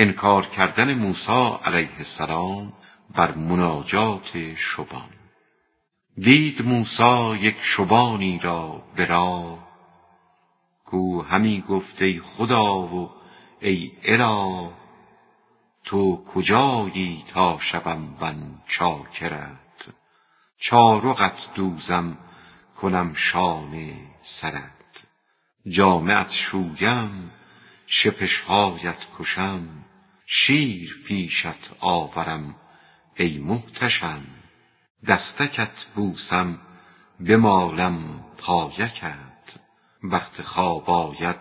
انکار کردن موسی علیه السلام بر مناجات شبان. دید موسی یک شبانی را به راه. کو همی گفت ای خدا و ای اله تو کجایی تا شوم من چاکرت؟ چارقت دوزم کنم شانه سرت. جامعت شویم شپشهایت کشم. شیر پیشت آورم ای محتشم دستکت بوسم بمالم پایکت. وقت خواب آید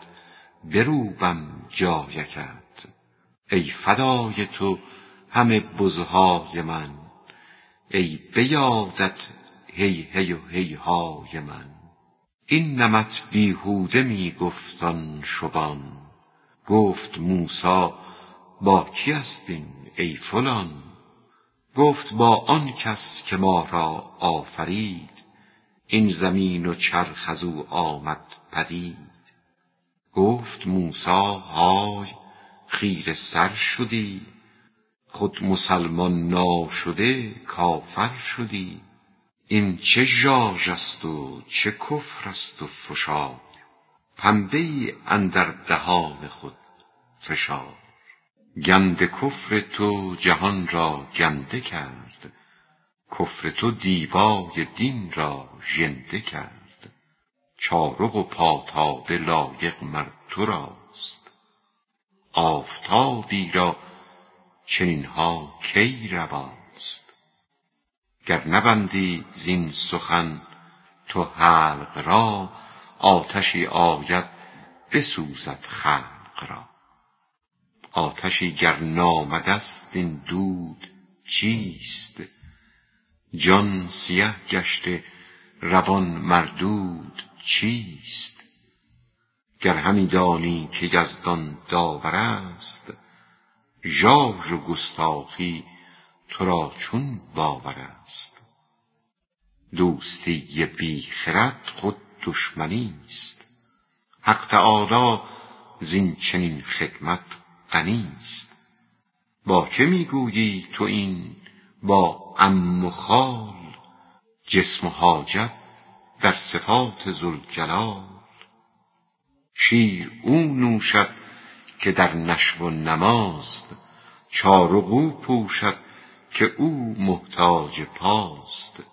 بروبم جایکت. ای فدای تو همه بزهای من. ای بیادت هی هی و هی های من. این نمت بیهوده می گفت آن شبان. گفت موسی با کی است این ای فلان؟ گفت با آن کس که ما را آفرید این زمین و چرخ از او آمد پدید. گفت موسی های خیره سر شدی خود مسلمان ناشده کافر شدی این چه ژاژ است و چه کفر است و فشار؟ پنبه اندر دهان خود فشار. گند کفر تو جهان را گنده کرد. کفر تو دیبای دین را ژنده کرد. چارق و پاتابه لایق مر تو راست. آفتابی را چنین ها کی رواست؟ گر نبندی زین سخن تو حلق را آتشی آید بسوزد خلق را. آتشی گر نامده ست این دود چیست؟ جان سیه گشته روان مردود چیست؟ گر همی دانی که یزدان داور است ژاژ و گستاخی تو را چون باور است. دوستی بی خرد خود دشمنی است. حق تعالی زین چنین خدمت غنی با که می گویی تو این با عم و خال جسم و حاجت در صفات ذوالجلال؟ شیر او نوشد که در نشو و نماست چارق او پوشد که او محتاج پاست.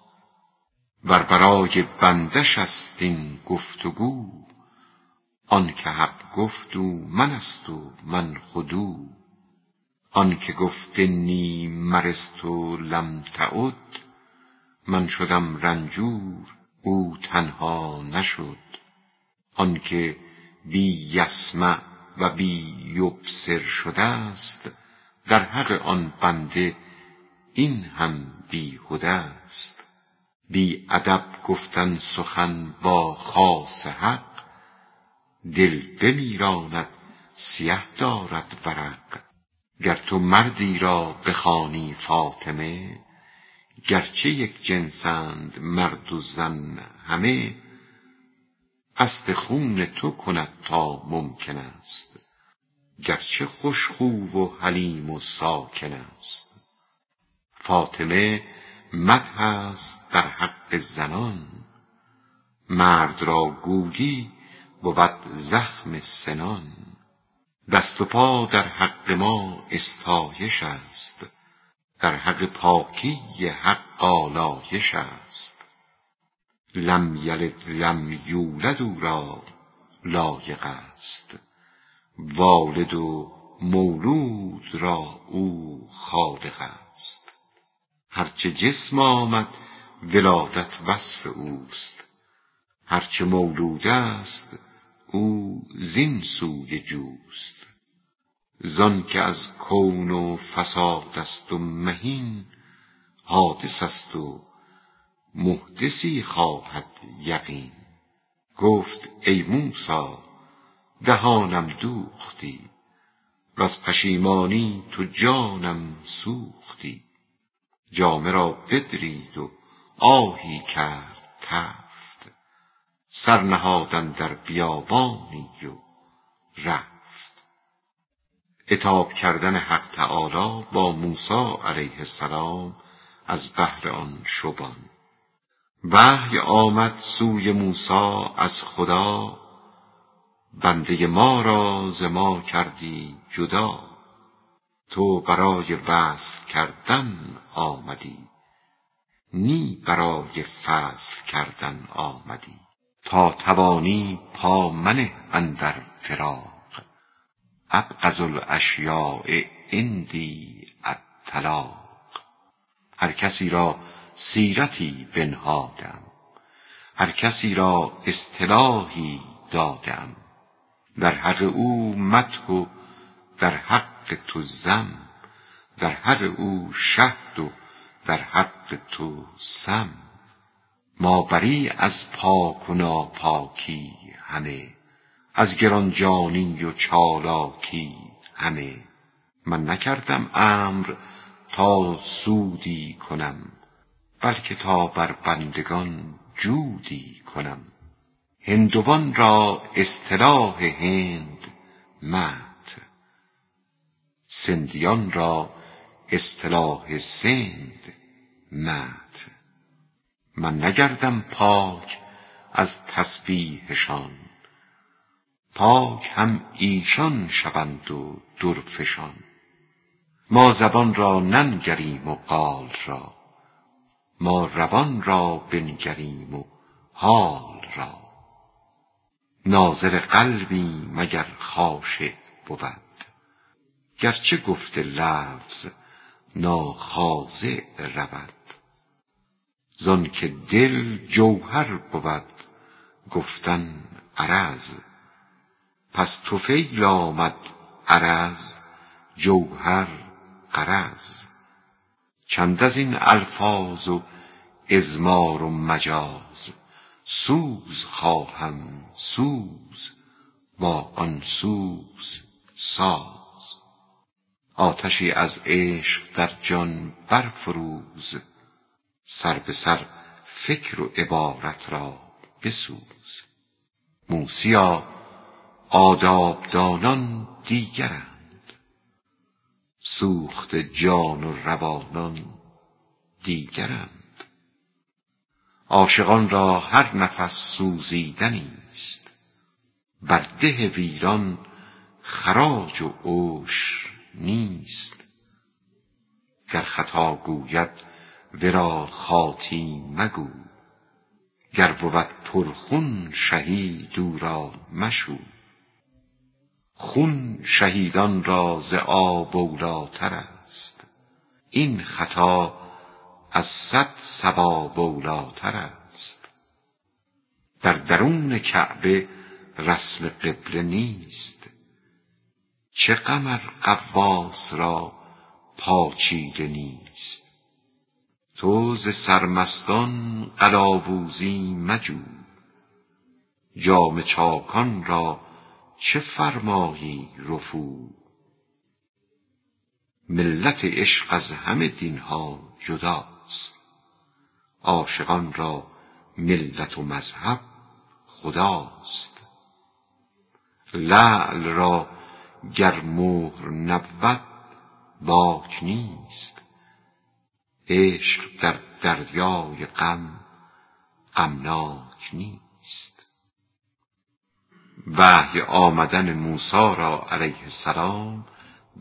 ور برای بنده ش است این گفت و گو آنک حق گفت او من است و من خود او. آنک گفت انی مرضت لم تعد من شدم رنجور او تنها نشد. آنک بی یسمع و بی یبصر شده ست در حق آن بنده این هم بیهده ست بی ادب گفتن سخن با خاص حق دل بمیراند سیه دارد ورق. گر تو مردی را بخوانی فاطمه گرچه یک جنسند مرد و زن همه قصد خون تو کند تا ممکن است. گرچه خوش خو و حلیم و ساکن است. فاطمه مدح است در حق زنان. مرد را گویی بود زخم سنان. دست و پا در حق ما استایش است. در حق پاکی حق آلایش است. لم یلد لم یولد او را لایق است. والد و مولود را او خالق است. هر چه جسم آمد ولادت وصف اوست. هر چه مولود است او زین سوی جوست زانک از کون و فساد است و مهین حادث است و محدثی خواهد یقین. گفت ای موسی دهانم دوختی وز پشیمانی تو جانم سوختی. جامه را بدرید و آهی کرد تفت سر نهاد اندر بیابانی و رفت. اتاب کردن حق تعالی با موسی علیه السلام از بهر آن شبان. وحی آمد سوی موسی از خدا بنده ما را ز ما کردی جدا. تو برای وصل کردن آمدی نی برای فصل کردن آمدی. توانی پا منه اندر فراق. ابغض الاشیاء عندی الطلاق. هر کسی را سیرتی بنهادم. هر کسی را اصطلاحی دادم. در حق او مدح و در حق تو زم در حق او شهد و در حق تو سم. ما بری از پاک و ناپاکی همه از گرانجانی و چالاکی همه. من نکردم امر تا سودی کنم بلکه تا بر بندگان جودی کنم. هندوان را اصطلاح هند مت سندیان را اصطلاح سند مت. من نگردم پاک از تسبیحشان. پاک هم ایشان شوند و درفشان. ما زبان را ننگریم و قال را. ما روان را بنگریم و حال را. ناظر قلبی مگر خاشع بود. گرچه گفت لفظ ناخاضع رود. زانک دل جوهر بود گفتن عرض پس طفیل آمد عرض جوهر غرض چند از این الفاظ و اضمار و مجاز سوز خواهم سوز با آن سوز ساز. آتشی از عشق در جان برفروز سر به سر فکر و عبارت را بسوز. موسیا آدابدانان دیگرند. سوخته جان و روانان دیگرند. عاشقان را هر نفس سوزیدنی است. بر ده ویران خراج و عشر نیست. گر خطا گوید ورا خاطی مگو. گر بود پرخون شهید او مشو. خون شهیدان را ز آب اولیتر است. این خطا از صد صواب اولیتر است. در درون کعبه رسم قبله نیست. چه غم ار غواص را پاچیده نیست. تو ز سرمستان قلاووزی مجو. جام چاکان را چه فرمایی رفو؟ ملت عشق از همه دین ها جداست. عاشقان را ملت و مذهب خداست. لعل را گر مهر نبود باک نیست. عشق در دریای غم غمناک نیست. وحی آمدن موسی را علیه السلام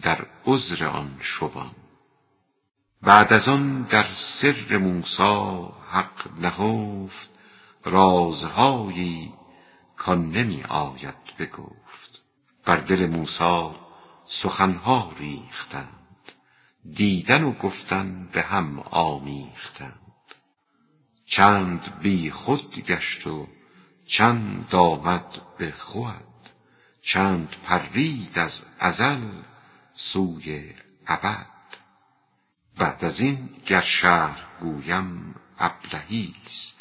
در عذر آن شبان. بعد از آن در سر موسی حق نهفت رازهایی کان نمی آید بگفت. بر دل موسی سخنها ریختند. دیدن و گفتن به هم آمیختند. چند بی خود گشت و چند آمد به خود. چند پرید از ازل سوی ابد. بعد از این گر شرح گویم ابلهیست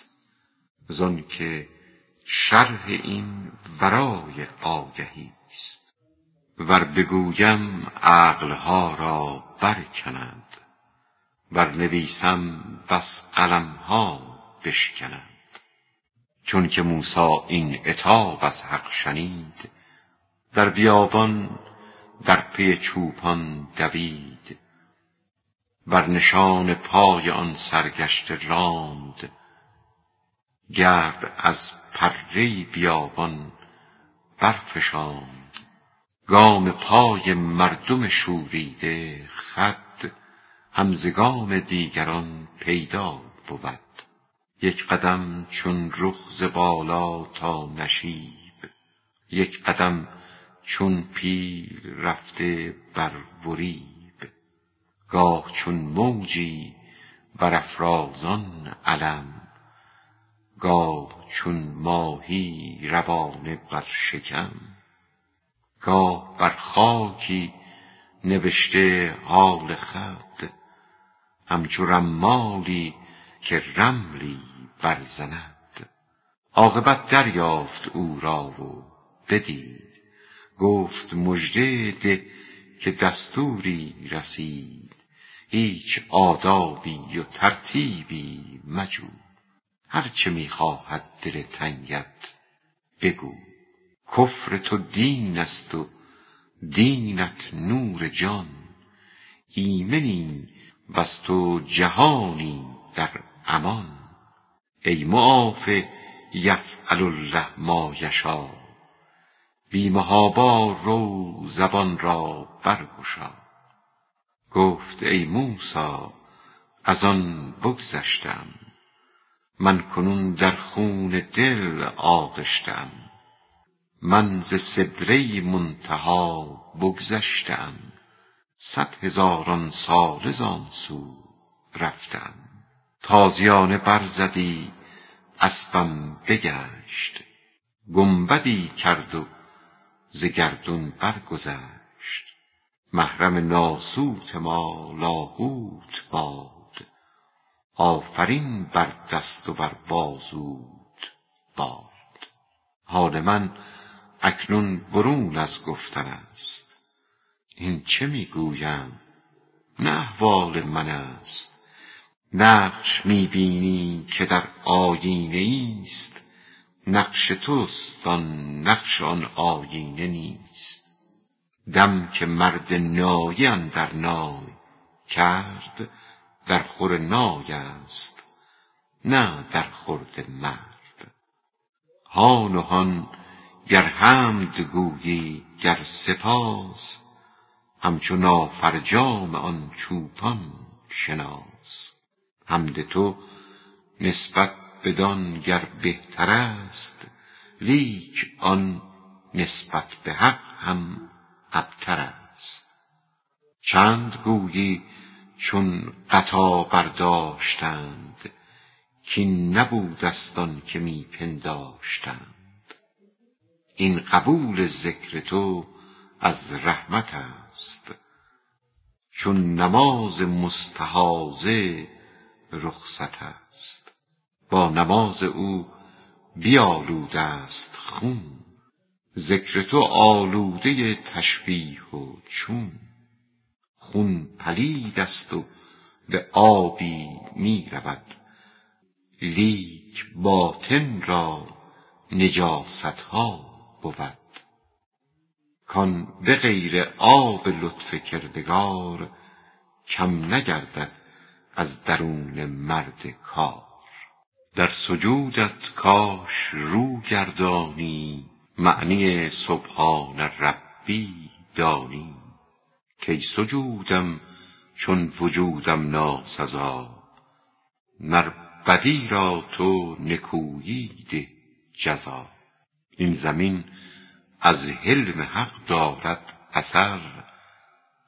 زانک شرح این ورای آگهیست ور بگویم عقلها را برکنند ور نویسم بس قلمها بشکنند. چون که موسی این عتاب از حق شنید در بیابان در پی چوپان دوید. بر نشان پای آن سرگشته راند گرد از پره بیابان برفشاند. گام پای مردم شوریده خد همزگام دیگران پیدا بود. یک قدم چون رخ ز بالا تا نشیب یک قدم چون پیل رفته بر وریب. گاه چون موجی برافرازان علم گاه چون ماهی روانه بر شکم. گاه بر خاکی نبشته حال خد همچو رمالی که رملی برزند عاقبت دریافت او را و بدید. گفت مژده ده که دستوری رسید. هیچ آدابی و ترتیبی مجو. هر چه می خواهد دل تنگت بگو. کفر تو دین است و دینت نور جان. ایمنی وز تو جهانی در امان. ای معاف یفعل الله ما یشا. بی محابا رو زبان را برگشا. گفت ای موسی از آن بگذشتم. من کنون در خون دل آغشته من ز سدره منتها بگذشته صد هزاران ساله زان سو رفته تازیانه برزدی اسبم بگشت. گنبدی کرد و ز گردون برگذشت. محرم ناسوت ما لاهوت باد. آفرین بر دست و بر بازوت باد. حال من اکنون برون از گفتن است. این چه می گویم نه احوال من است. نقش می بینی که در آیینه ایست نقش توست آن نقش آن آیینه نیست. دم که مرد نایی اندر نای کرد در خور نای است. نه در خورد مرد. هان و هان گر حمد گویی گر سپاس همچو نافرجام آن چوپان شناس. حمد تو نسبت بدان گر بهتر است لیک آن نسبت به حق هم ابتر است. چند گویی چون غطا برداشتند کین نبودست آن که می پنداشتند این قبول ذکر تو از رحمت است. چون نماز مستحاضه رخصت است. با نماز او بیالوده است خون. ذکر تو آلوده تشبیه و چون. خون پلید است و به آبی می رود لیک باطن را نجاست ها بود. کان به غیر آب لطف کردگار کم نگردد از درون مرد کار. در سجودت کاش رو گردانی معنی سبحان ربی دانی. کای سجودم چون وجودم ناسزا مر بدی را تو نکویی ده جزا. این زمین از حلم حق دارد اثر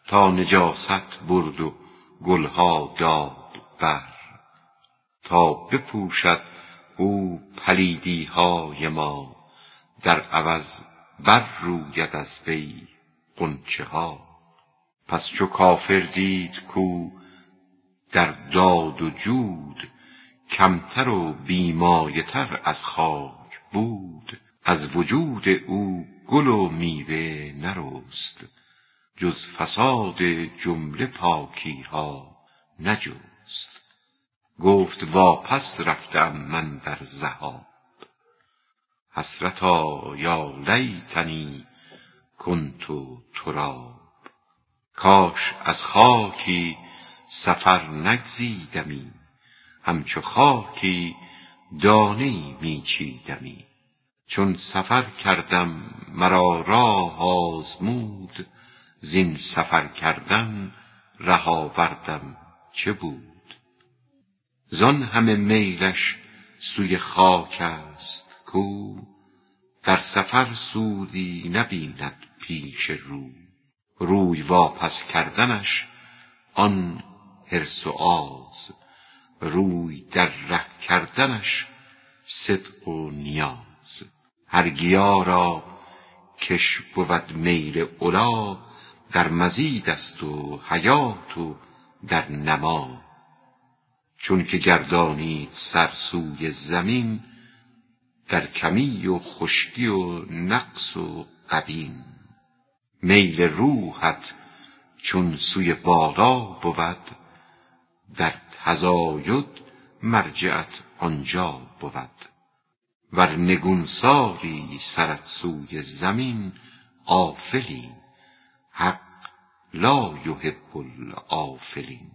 تا نجاست برد و گلها داد بر. تا بپوشد او پلیدی های ما در عوض بر روید از وی غنچه ها. پس چو کافر دید کو در داد و جود کمتر و بی مایه تر از خاک بود. از وجود او گل و میوه نرست جز فساد جمله پاکی ها نجست. گفت واپس رفته ام من در ذهاب حسرتا یا لیتنی کنت ترابا کاش از خاکی سفر نگزیدمی همچو خاکی دانه میچیدمی چون سفر کردم مرا راه آزمود. زین سفر کردن ره آوردم چه بود؟ زان همه میلش سوی خاک است کو؟ در سفر سودی نبیند پیش رو. روی واپس کردنش آن حرص و آز. روی در ره کردنش صدق و نیاز. هر گیا را کش بود میل علا در مزید است و حیات و در نما. چون که گردانید سر سوی زمین در کمی و خشکی و نقص و غبین میل روحت چون سوی بالا بود در تزاید مرجعت آنجا بود. ور نگونساری سرت سوی زمین آفلی حق لا یحب الآفلین.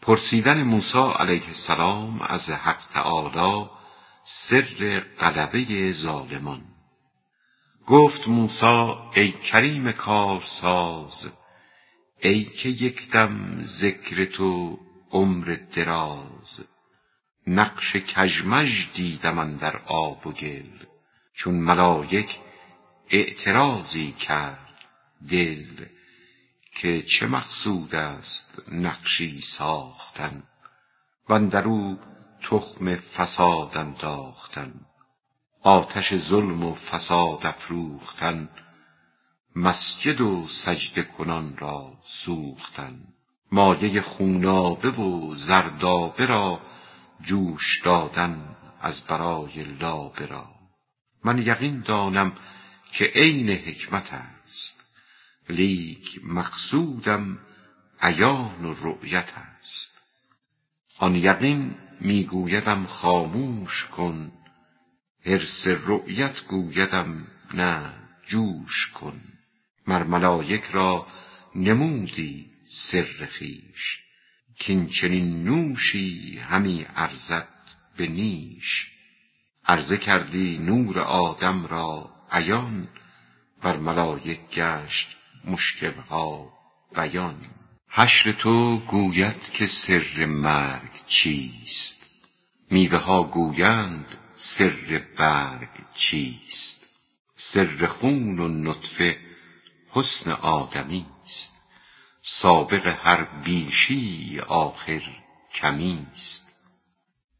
پرسیدن موسی علیه السلام از حق تعالی سر غلبه ظالمان. گفت موسی ای کریم کارساز ای که یکدم ذکر تو عمر دراز. نقش کژمژ دیدم اندر آب و گل چون ملایک اعتراضی کرد دل که چه مقصود است نقشی ساختن واندر تخم فساد انداختن آتش ظلم و فساد افروختن مسجد و سجده کنان را سوختن مایه خونابه و زردابه را جوش دادن از برای لابه را. من یقین دانم که عین حکمت است. لیک مقصودم عیان و رؤیت است. آن یقین میگویدم خاموش کن. حرص رؤیت گویدم نه جوش کن. مر ملایک را نمودی سر خویش کین نوشی همی ارزد به نیش. عرضه کردی نور آدم را عیان بر ملایک گشت مشکلها بیان. حشر تو گوید که سر مرگ چیست؟ میوه ها گویند سر برگ چیست؟ سر خون و نطفه حسن آدمی است سابق هر بیشی آخر کمی است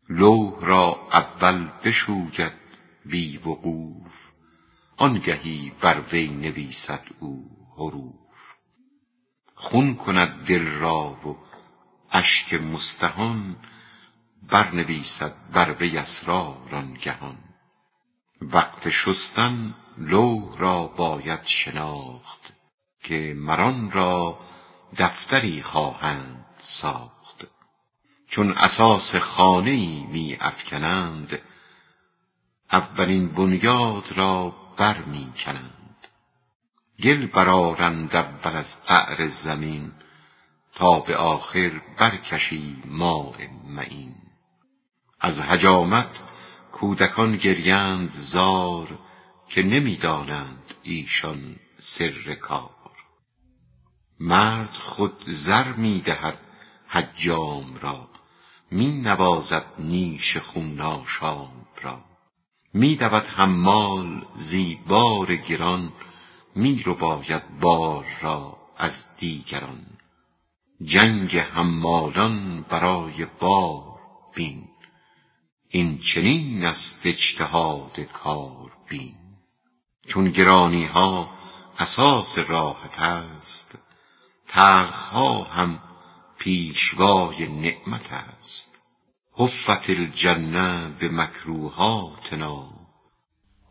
لوح را اول بشوید بی وقوف آنگهی بر وی نویسد او حروف. خون کند دل را و اشک مستهان برنویسد بر وی اسرار آنگهان. وقت شستن لوح را باید شناخت که مر آن را دفتری خواهند ساخت. چون اساس خانه می افکنند اولین بنیاد را بر می کنند گل برآرند اول از قعر زمین تا به آخر برکشی ماء معین. از حجامت کودکان گریند زار که نمی دانند ایشان سر کار. مرد خود زر می دهد حجام را می نوازد نیش خون آشام را. می دود حمال زی بار گران می رباید بار را از دیگران. جنگ حمالان برای بار بین این چنین است اجتهاد کار بین. چون گرانی ها اساس راحت است تلخ ها هم پیشوای نعمت است. حفت الجنه بمکروهاتنا.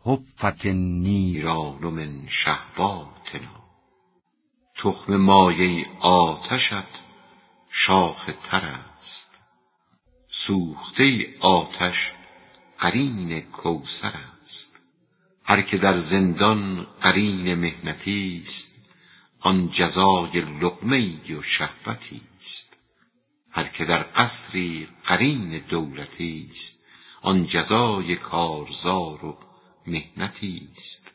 حفت النیران من شهواتنا. تخم مایه آتشت شاخ تر است. سوخته آتش قرین کوثر است. هر که در زندان قرین محنتی است آن جزای لقمه و شهوتی است. هر که در قصری قرین دولتی است آن جزای کارزار و مهنتی است.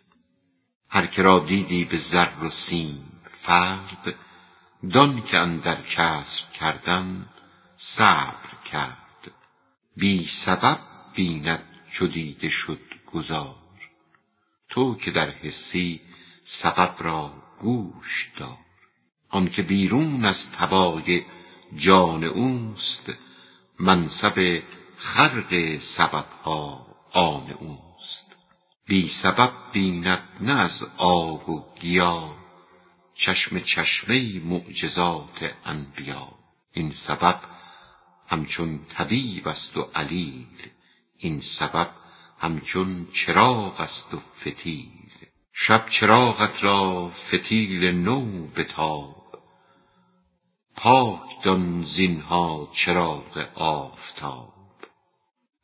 هر که را دیدی به زر و سیم فرد دان که اندر کسب کردن صبر کرد. بی سبب بیند چو دیده شد گذار تو که در حسی سبب را گوش دار. آنکه بیرون از تبای جان اوست منصب خرق سببها آن اوست. بی سبب بیند نه از آب و گیاه چشم چشمه معجزات انبیا. این سبب همچون طبیب است و علیل این سبب همچون چراغ است و فتیل. شب چراغت را فتیل نو بتاب. پاک دان زینها چراغ آفتاب.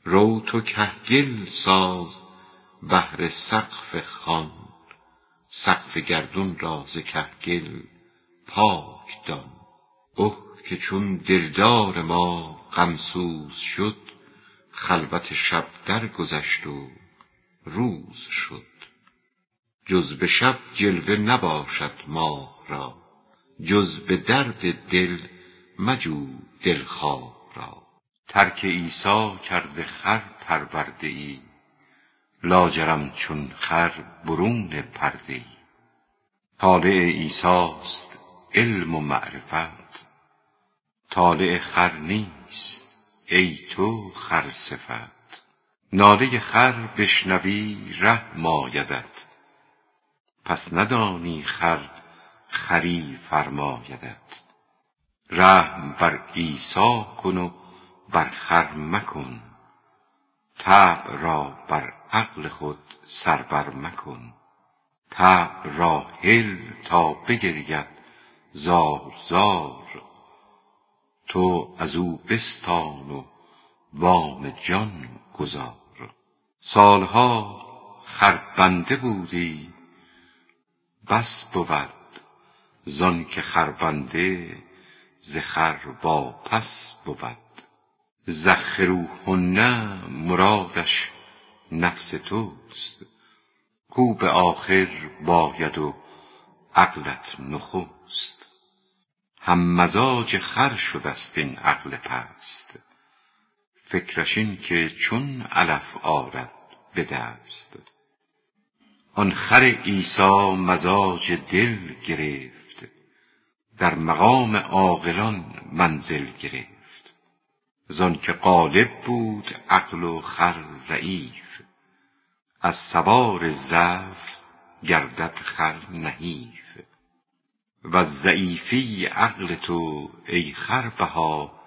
رو تو کهگل ساز بهر سقف خان. سقف گردون را ز کهگل پاک دان. اوه که چون دلدار ما غمسوز شد خلوت شب درگذشت و روز شد. جز به شب جلوه نباشد ماه را. جز به درد دل مجو دلخواه را. ترک عیسی کرده خر پرورده ای لاجرم چون خر برون پرده ای طالع عیسیست علم و معرفت. طالع خر نیست ای تو خرصفت ناله خر بشنوی رحم آیدت. پس ندانی خر خری فرمایدت. رحم بر عیسی کن و بر خر مکن. طبع را بر عقل خود سر بر مکن. طبع را هل تا بگرید زار زار. تو از او بستان و وام جان گزار سالها خربنده بودی بس بود زانک خربنده ز خر واپس بود. زخروهن مرادش نفس توست. کو به آخر باید و عقلت نخست. هم مزاج خر شدست این عقل پست. فکرش این که چون علف آرد به دست. آن خر عیسی مزاج دل گرفت. در مقام عاقلان منزل گرفت. زانک غالب بود عقل و خر ضعیف. از سوار ضعف گردد خر نحیف. وز ضعیفی عقل تو ای خربها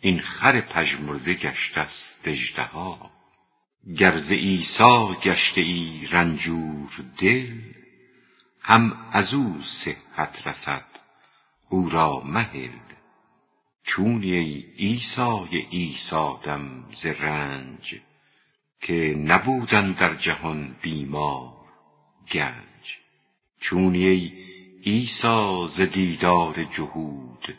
این خر پژمرده گشتست اژدها. گر ز عیسی گشته ای رنجور دل هم از او صحت رسد او را مهل. چونی ای عیسای عیسی دم ز رنج که نبود اندر جهان بیمار گنج. چونی ای عیسی ز دیدار جهود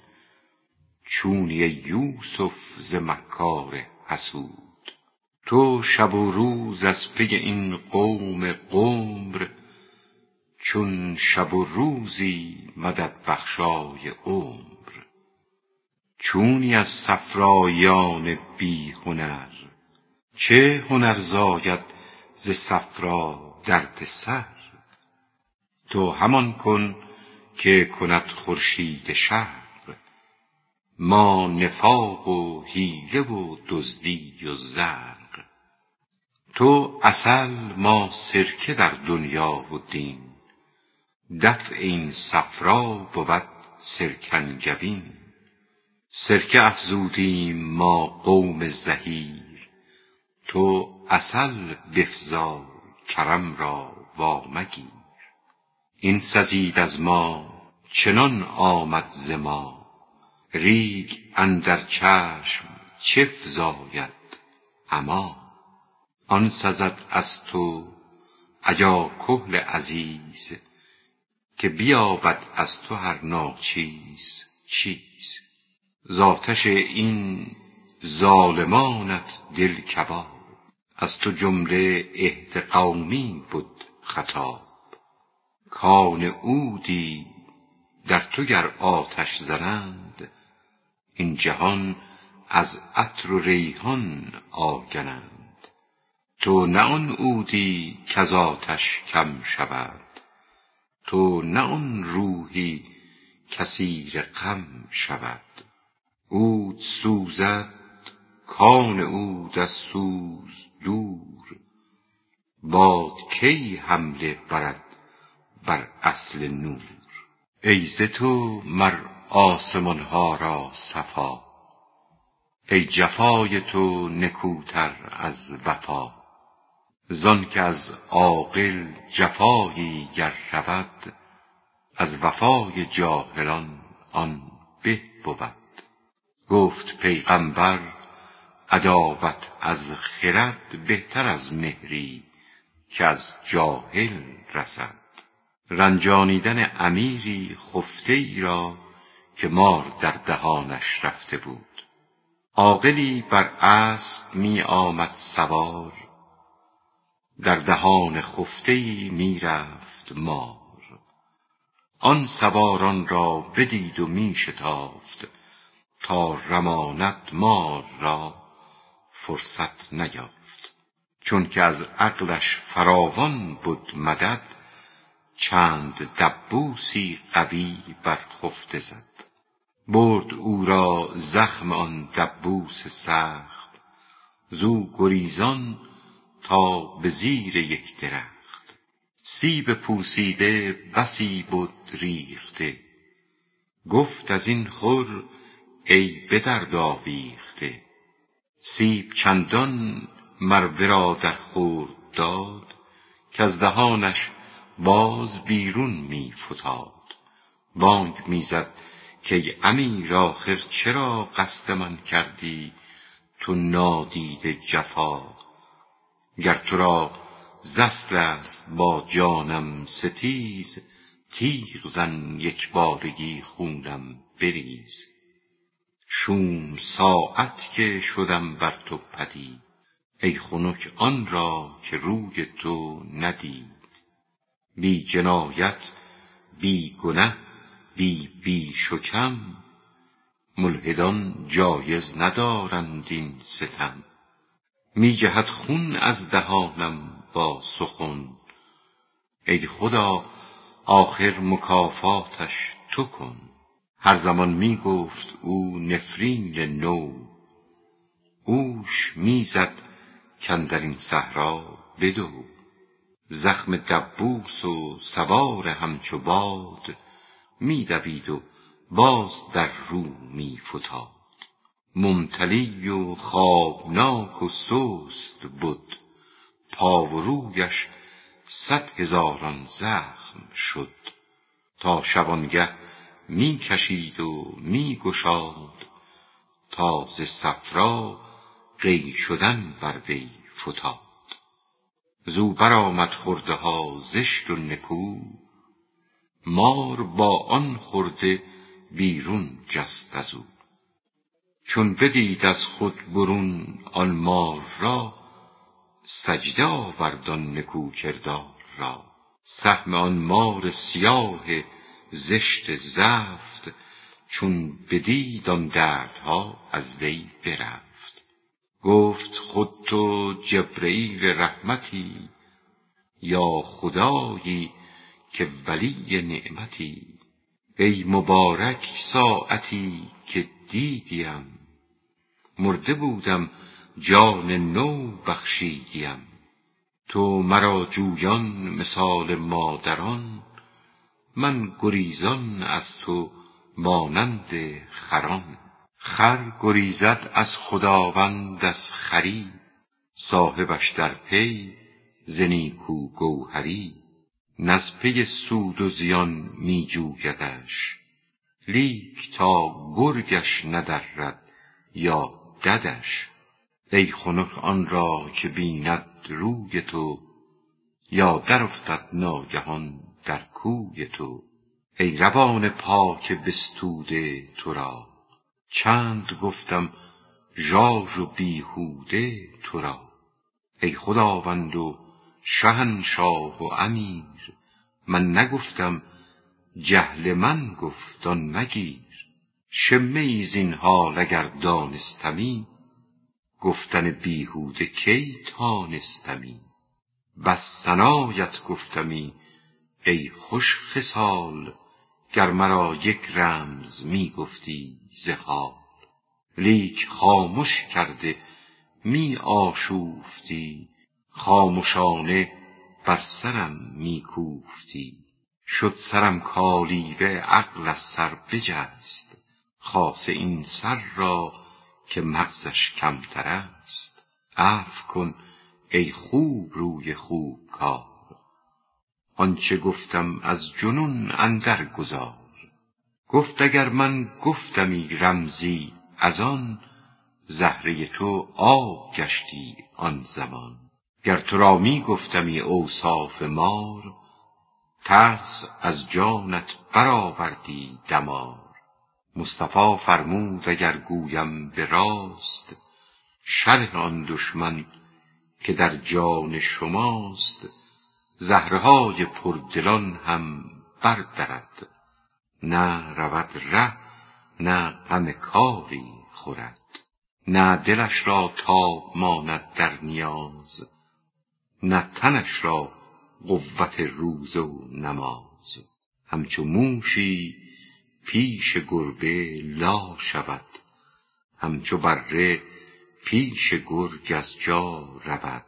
چونی ای یوسف ز مکار حسود. تو شب و روز از پی این قوم قمر چون شب و روزی مدد بخشای عمر. چونی از صفراییان بی هنر چه هنر زاید ز صفرا درد سر؟ تو همان کن که کند خورشید شرق ما نفاق و حیله و دزدی و زرق تو عسل ما سرکه در دنیا و دین. دفع این صفرا بود سرکنگبین سرکه افزودیم ما قوم زحیر تو عسل بفزای کرم را وامگیر. این سزید از ما چنان آمد ز ما. ریگ اندر چشم چه فزاید عمی آن سزد از تو ایا کحل عزیز که بیابد از تو هر ناچیز چیز. ذاتش این ظالمانت دل کباب از تو جمله اهد قومی بود خطاب. کان عودی در تو گر آتش زنند این جهان از عطر و ریحان آگنند. تو نه آن عودی کز آتش کم شود. تو نه آن روحی کاسیر غم شود. عود سوزد کان عود از سوز دور. باد کی حمله برد بر اصل نور. ای ز تو مر آسمان ها را صفا. ای جفای تو نکوتر از وفا. زانک از عاقل جفایی گر رود از وفای جاهلان آن به بود. گفت پیغامبر عداوت از خرد بهتر از مهری که از جاهل رسد. رنجانیدن امیری خفته ای را که مار در دهانش رفته بود. عاقلی بر اسب می آمد سوار در دهان خفته ای می رفت مار. آن سوار آن را بدید و می شتافت تا رماند مار را فرصت نیافت. چونک از عقلش فراوان بد مدد چند دبوسی قوی بر خفته زد. برد او را زخم آن دبوس سخت زو گریزان تا به زیر یک درخت. سیب پوسیده بسی بد ریخته. گفت از این خور ای به درد آویخته سیب چندان مر ورا در خورد داد کز دهانش باز بیرون می فتاد. بانگ می زد کای امیر آخر چرا قصد من کردی؟ تو نادیده جفا گر تو را ز اصل است با جانم ستیز تیغ زن یکبارگی خونم بریز. شوم ساعت که شدم بر تو پدید ای خنک آن را که روی تو ندید. بی جنایت بی گنه بی بیش و کم ملحدان جایز ندارند این ستم. می جهد خون از دهانم با سخن. ای خدا آخر مکافاتش تو کن. هر زمان می گفت او نفرین نو. اوش می زد کاندر این صحرا بدو. زخم دبوس و سوار همچو باد می دوید و باز در رو می فتاد. ممتلی و خوابناک و سست بد. پا و رویش صد هزاران زخم شد. تا شبانگه می کشید و می گشاد تا ز صفرا قی شدن بر وی فتاد. زو برآمد خرده ها زشت و نکو. مار با آن خرده بیرون جست ازو چون بدید از خود برون آن مار را سجده آورد نکو کردار را. سهم آن مار سیاه زشت زفت چون بدید آن دردها از وی برفت. گفت خود تو جبرییل رحمتی یا خدایی که ولی نعمتی. ای مبارک ساعتی که دیدیم. مرده بودم جان نو بخشیدیم. تو مرا جویان مثال مادران. من گریزان از تو مانند خران. خر گریزد از خداوند از خری. صاحبش در پی ز نیکو گوهری. نز پی سود و زیان می جویدش لیک تا گرگش ندرد یا ددش. ای خنک آن را که بیند روی تو یا در افتد ناگهان در کوی تو. ای روان پاک بستوده تو را چند گفتم ژاژ و بیهوده تو را. ای خداوند و شهنشاه و امیر. من نگفتم جهل من گفت آن مگیر شمه ای زین حال اگر دانستمی گفتن بیهوده کی تانستمی؟ بس ثنایت گفتمی ای خوش خصال گر مرا یک رمز می گفتی ز حال لیک خامش کرده می آشوفتی خامشانه بر سرم می کوفتی شد سرم کالیوه عقل از سر بجست. خاصه این سر را که مغزش کمتر است. عفو کن ای خوب روی خوب کار. آنچه گفتم از جنون اندر گذار. گفت اگر من گفتمی رمزی از آن زهره تو آب گشتی آن زمان. گر تو را می گفتمی اوصاف مار ترس از جانت برآوردی دمار. مصطفی فرمود اگر گویم به راست شرح آن دشمن که در جان شماست زهره های پردلان هم بردرد. نه رود ره نه غم کاری خورد. نه دلش را تاب ماند در نیاز. نه تنش را قوت روزه و نماز. همچو موشی پیش گربه لا شود. همچو بره پیش گرگ از جا رود.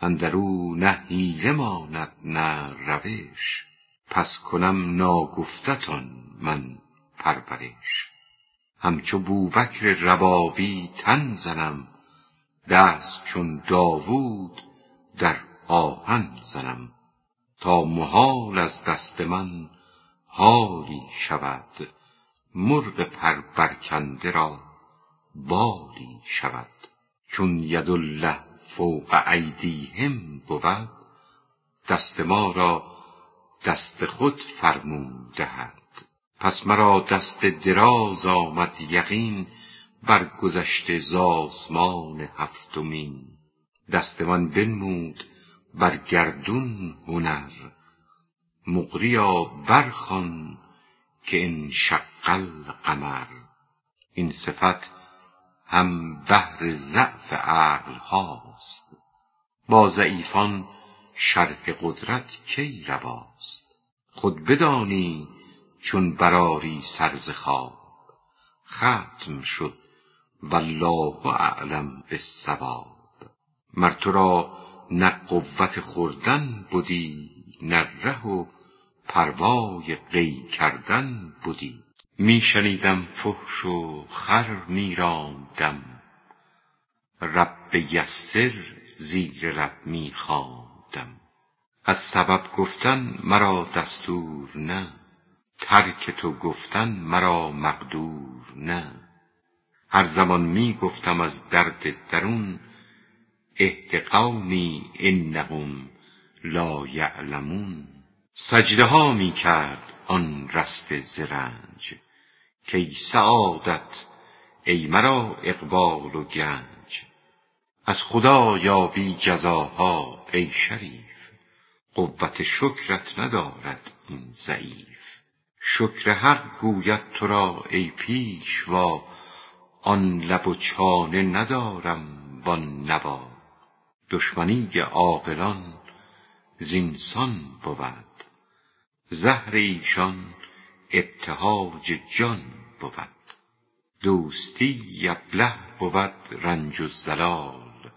اندرو نه حیله ماند نه روش. پس کنم ناگفتتان من پرورش. همچو بوبکر ربابی تن زنم. دست چون داوود در آهن زنم تا محال از دست من حالی شود مرغ پر برکنده را بالی شود. چون یدالله فوق ایدیهم بود دست ما را دست خود فرمون دهد. پس مرا دست دراز آمد یقین بر گذشته ز هفتمین. دست من بنمود بر گردون هنر. مقریا برخوان که انشق القمر این صفت هم بهر ضعف عقل هاست. با ضعیفان شرح قدرت کی رواست؟ خود بدانی چون برآری سر ز خواب. ختم شد والله اعلم بالصواب. مر تو را نه قوت خوردن بدی نه ره و پروای قی کردن بدی می شنیدم فحش و خر می راندم. رب یسر زیر لب می خواندم. از سبب گفتن مرا دستور نه ترک تو گفتن مرا مقدور نه. هر زمان می گفتم از درد درون قومی انهم لا یعلمون. سجده ها می کرد آن رسته ز رنج کای سعادت ای مرا اقبال و گنج. از خدا یابی جزاها ای شریف. قوت شکرت ندارد این ضعیف. شکر حق گوید تو را ای پیشوا. آن لب و چانه ندارم وان نوا. دشمنی عاقلان زین سان بود. زهر ایشان ابتهاج جان بود. دوستی ابله بود رنج و ضلال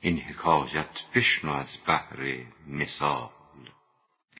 این حکایت بشنو از بهر مثال.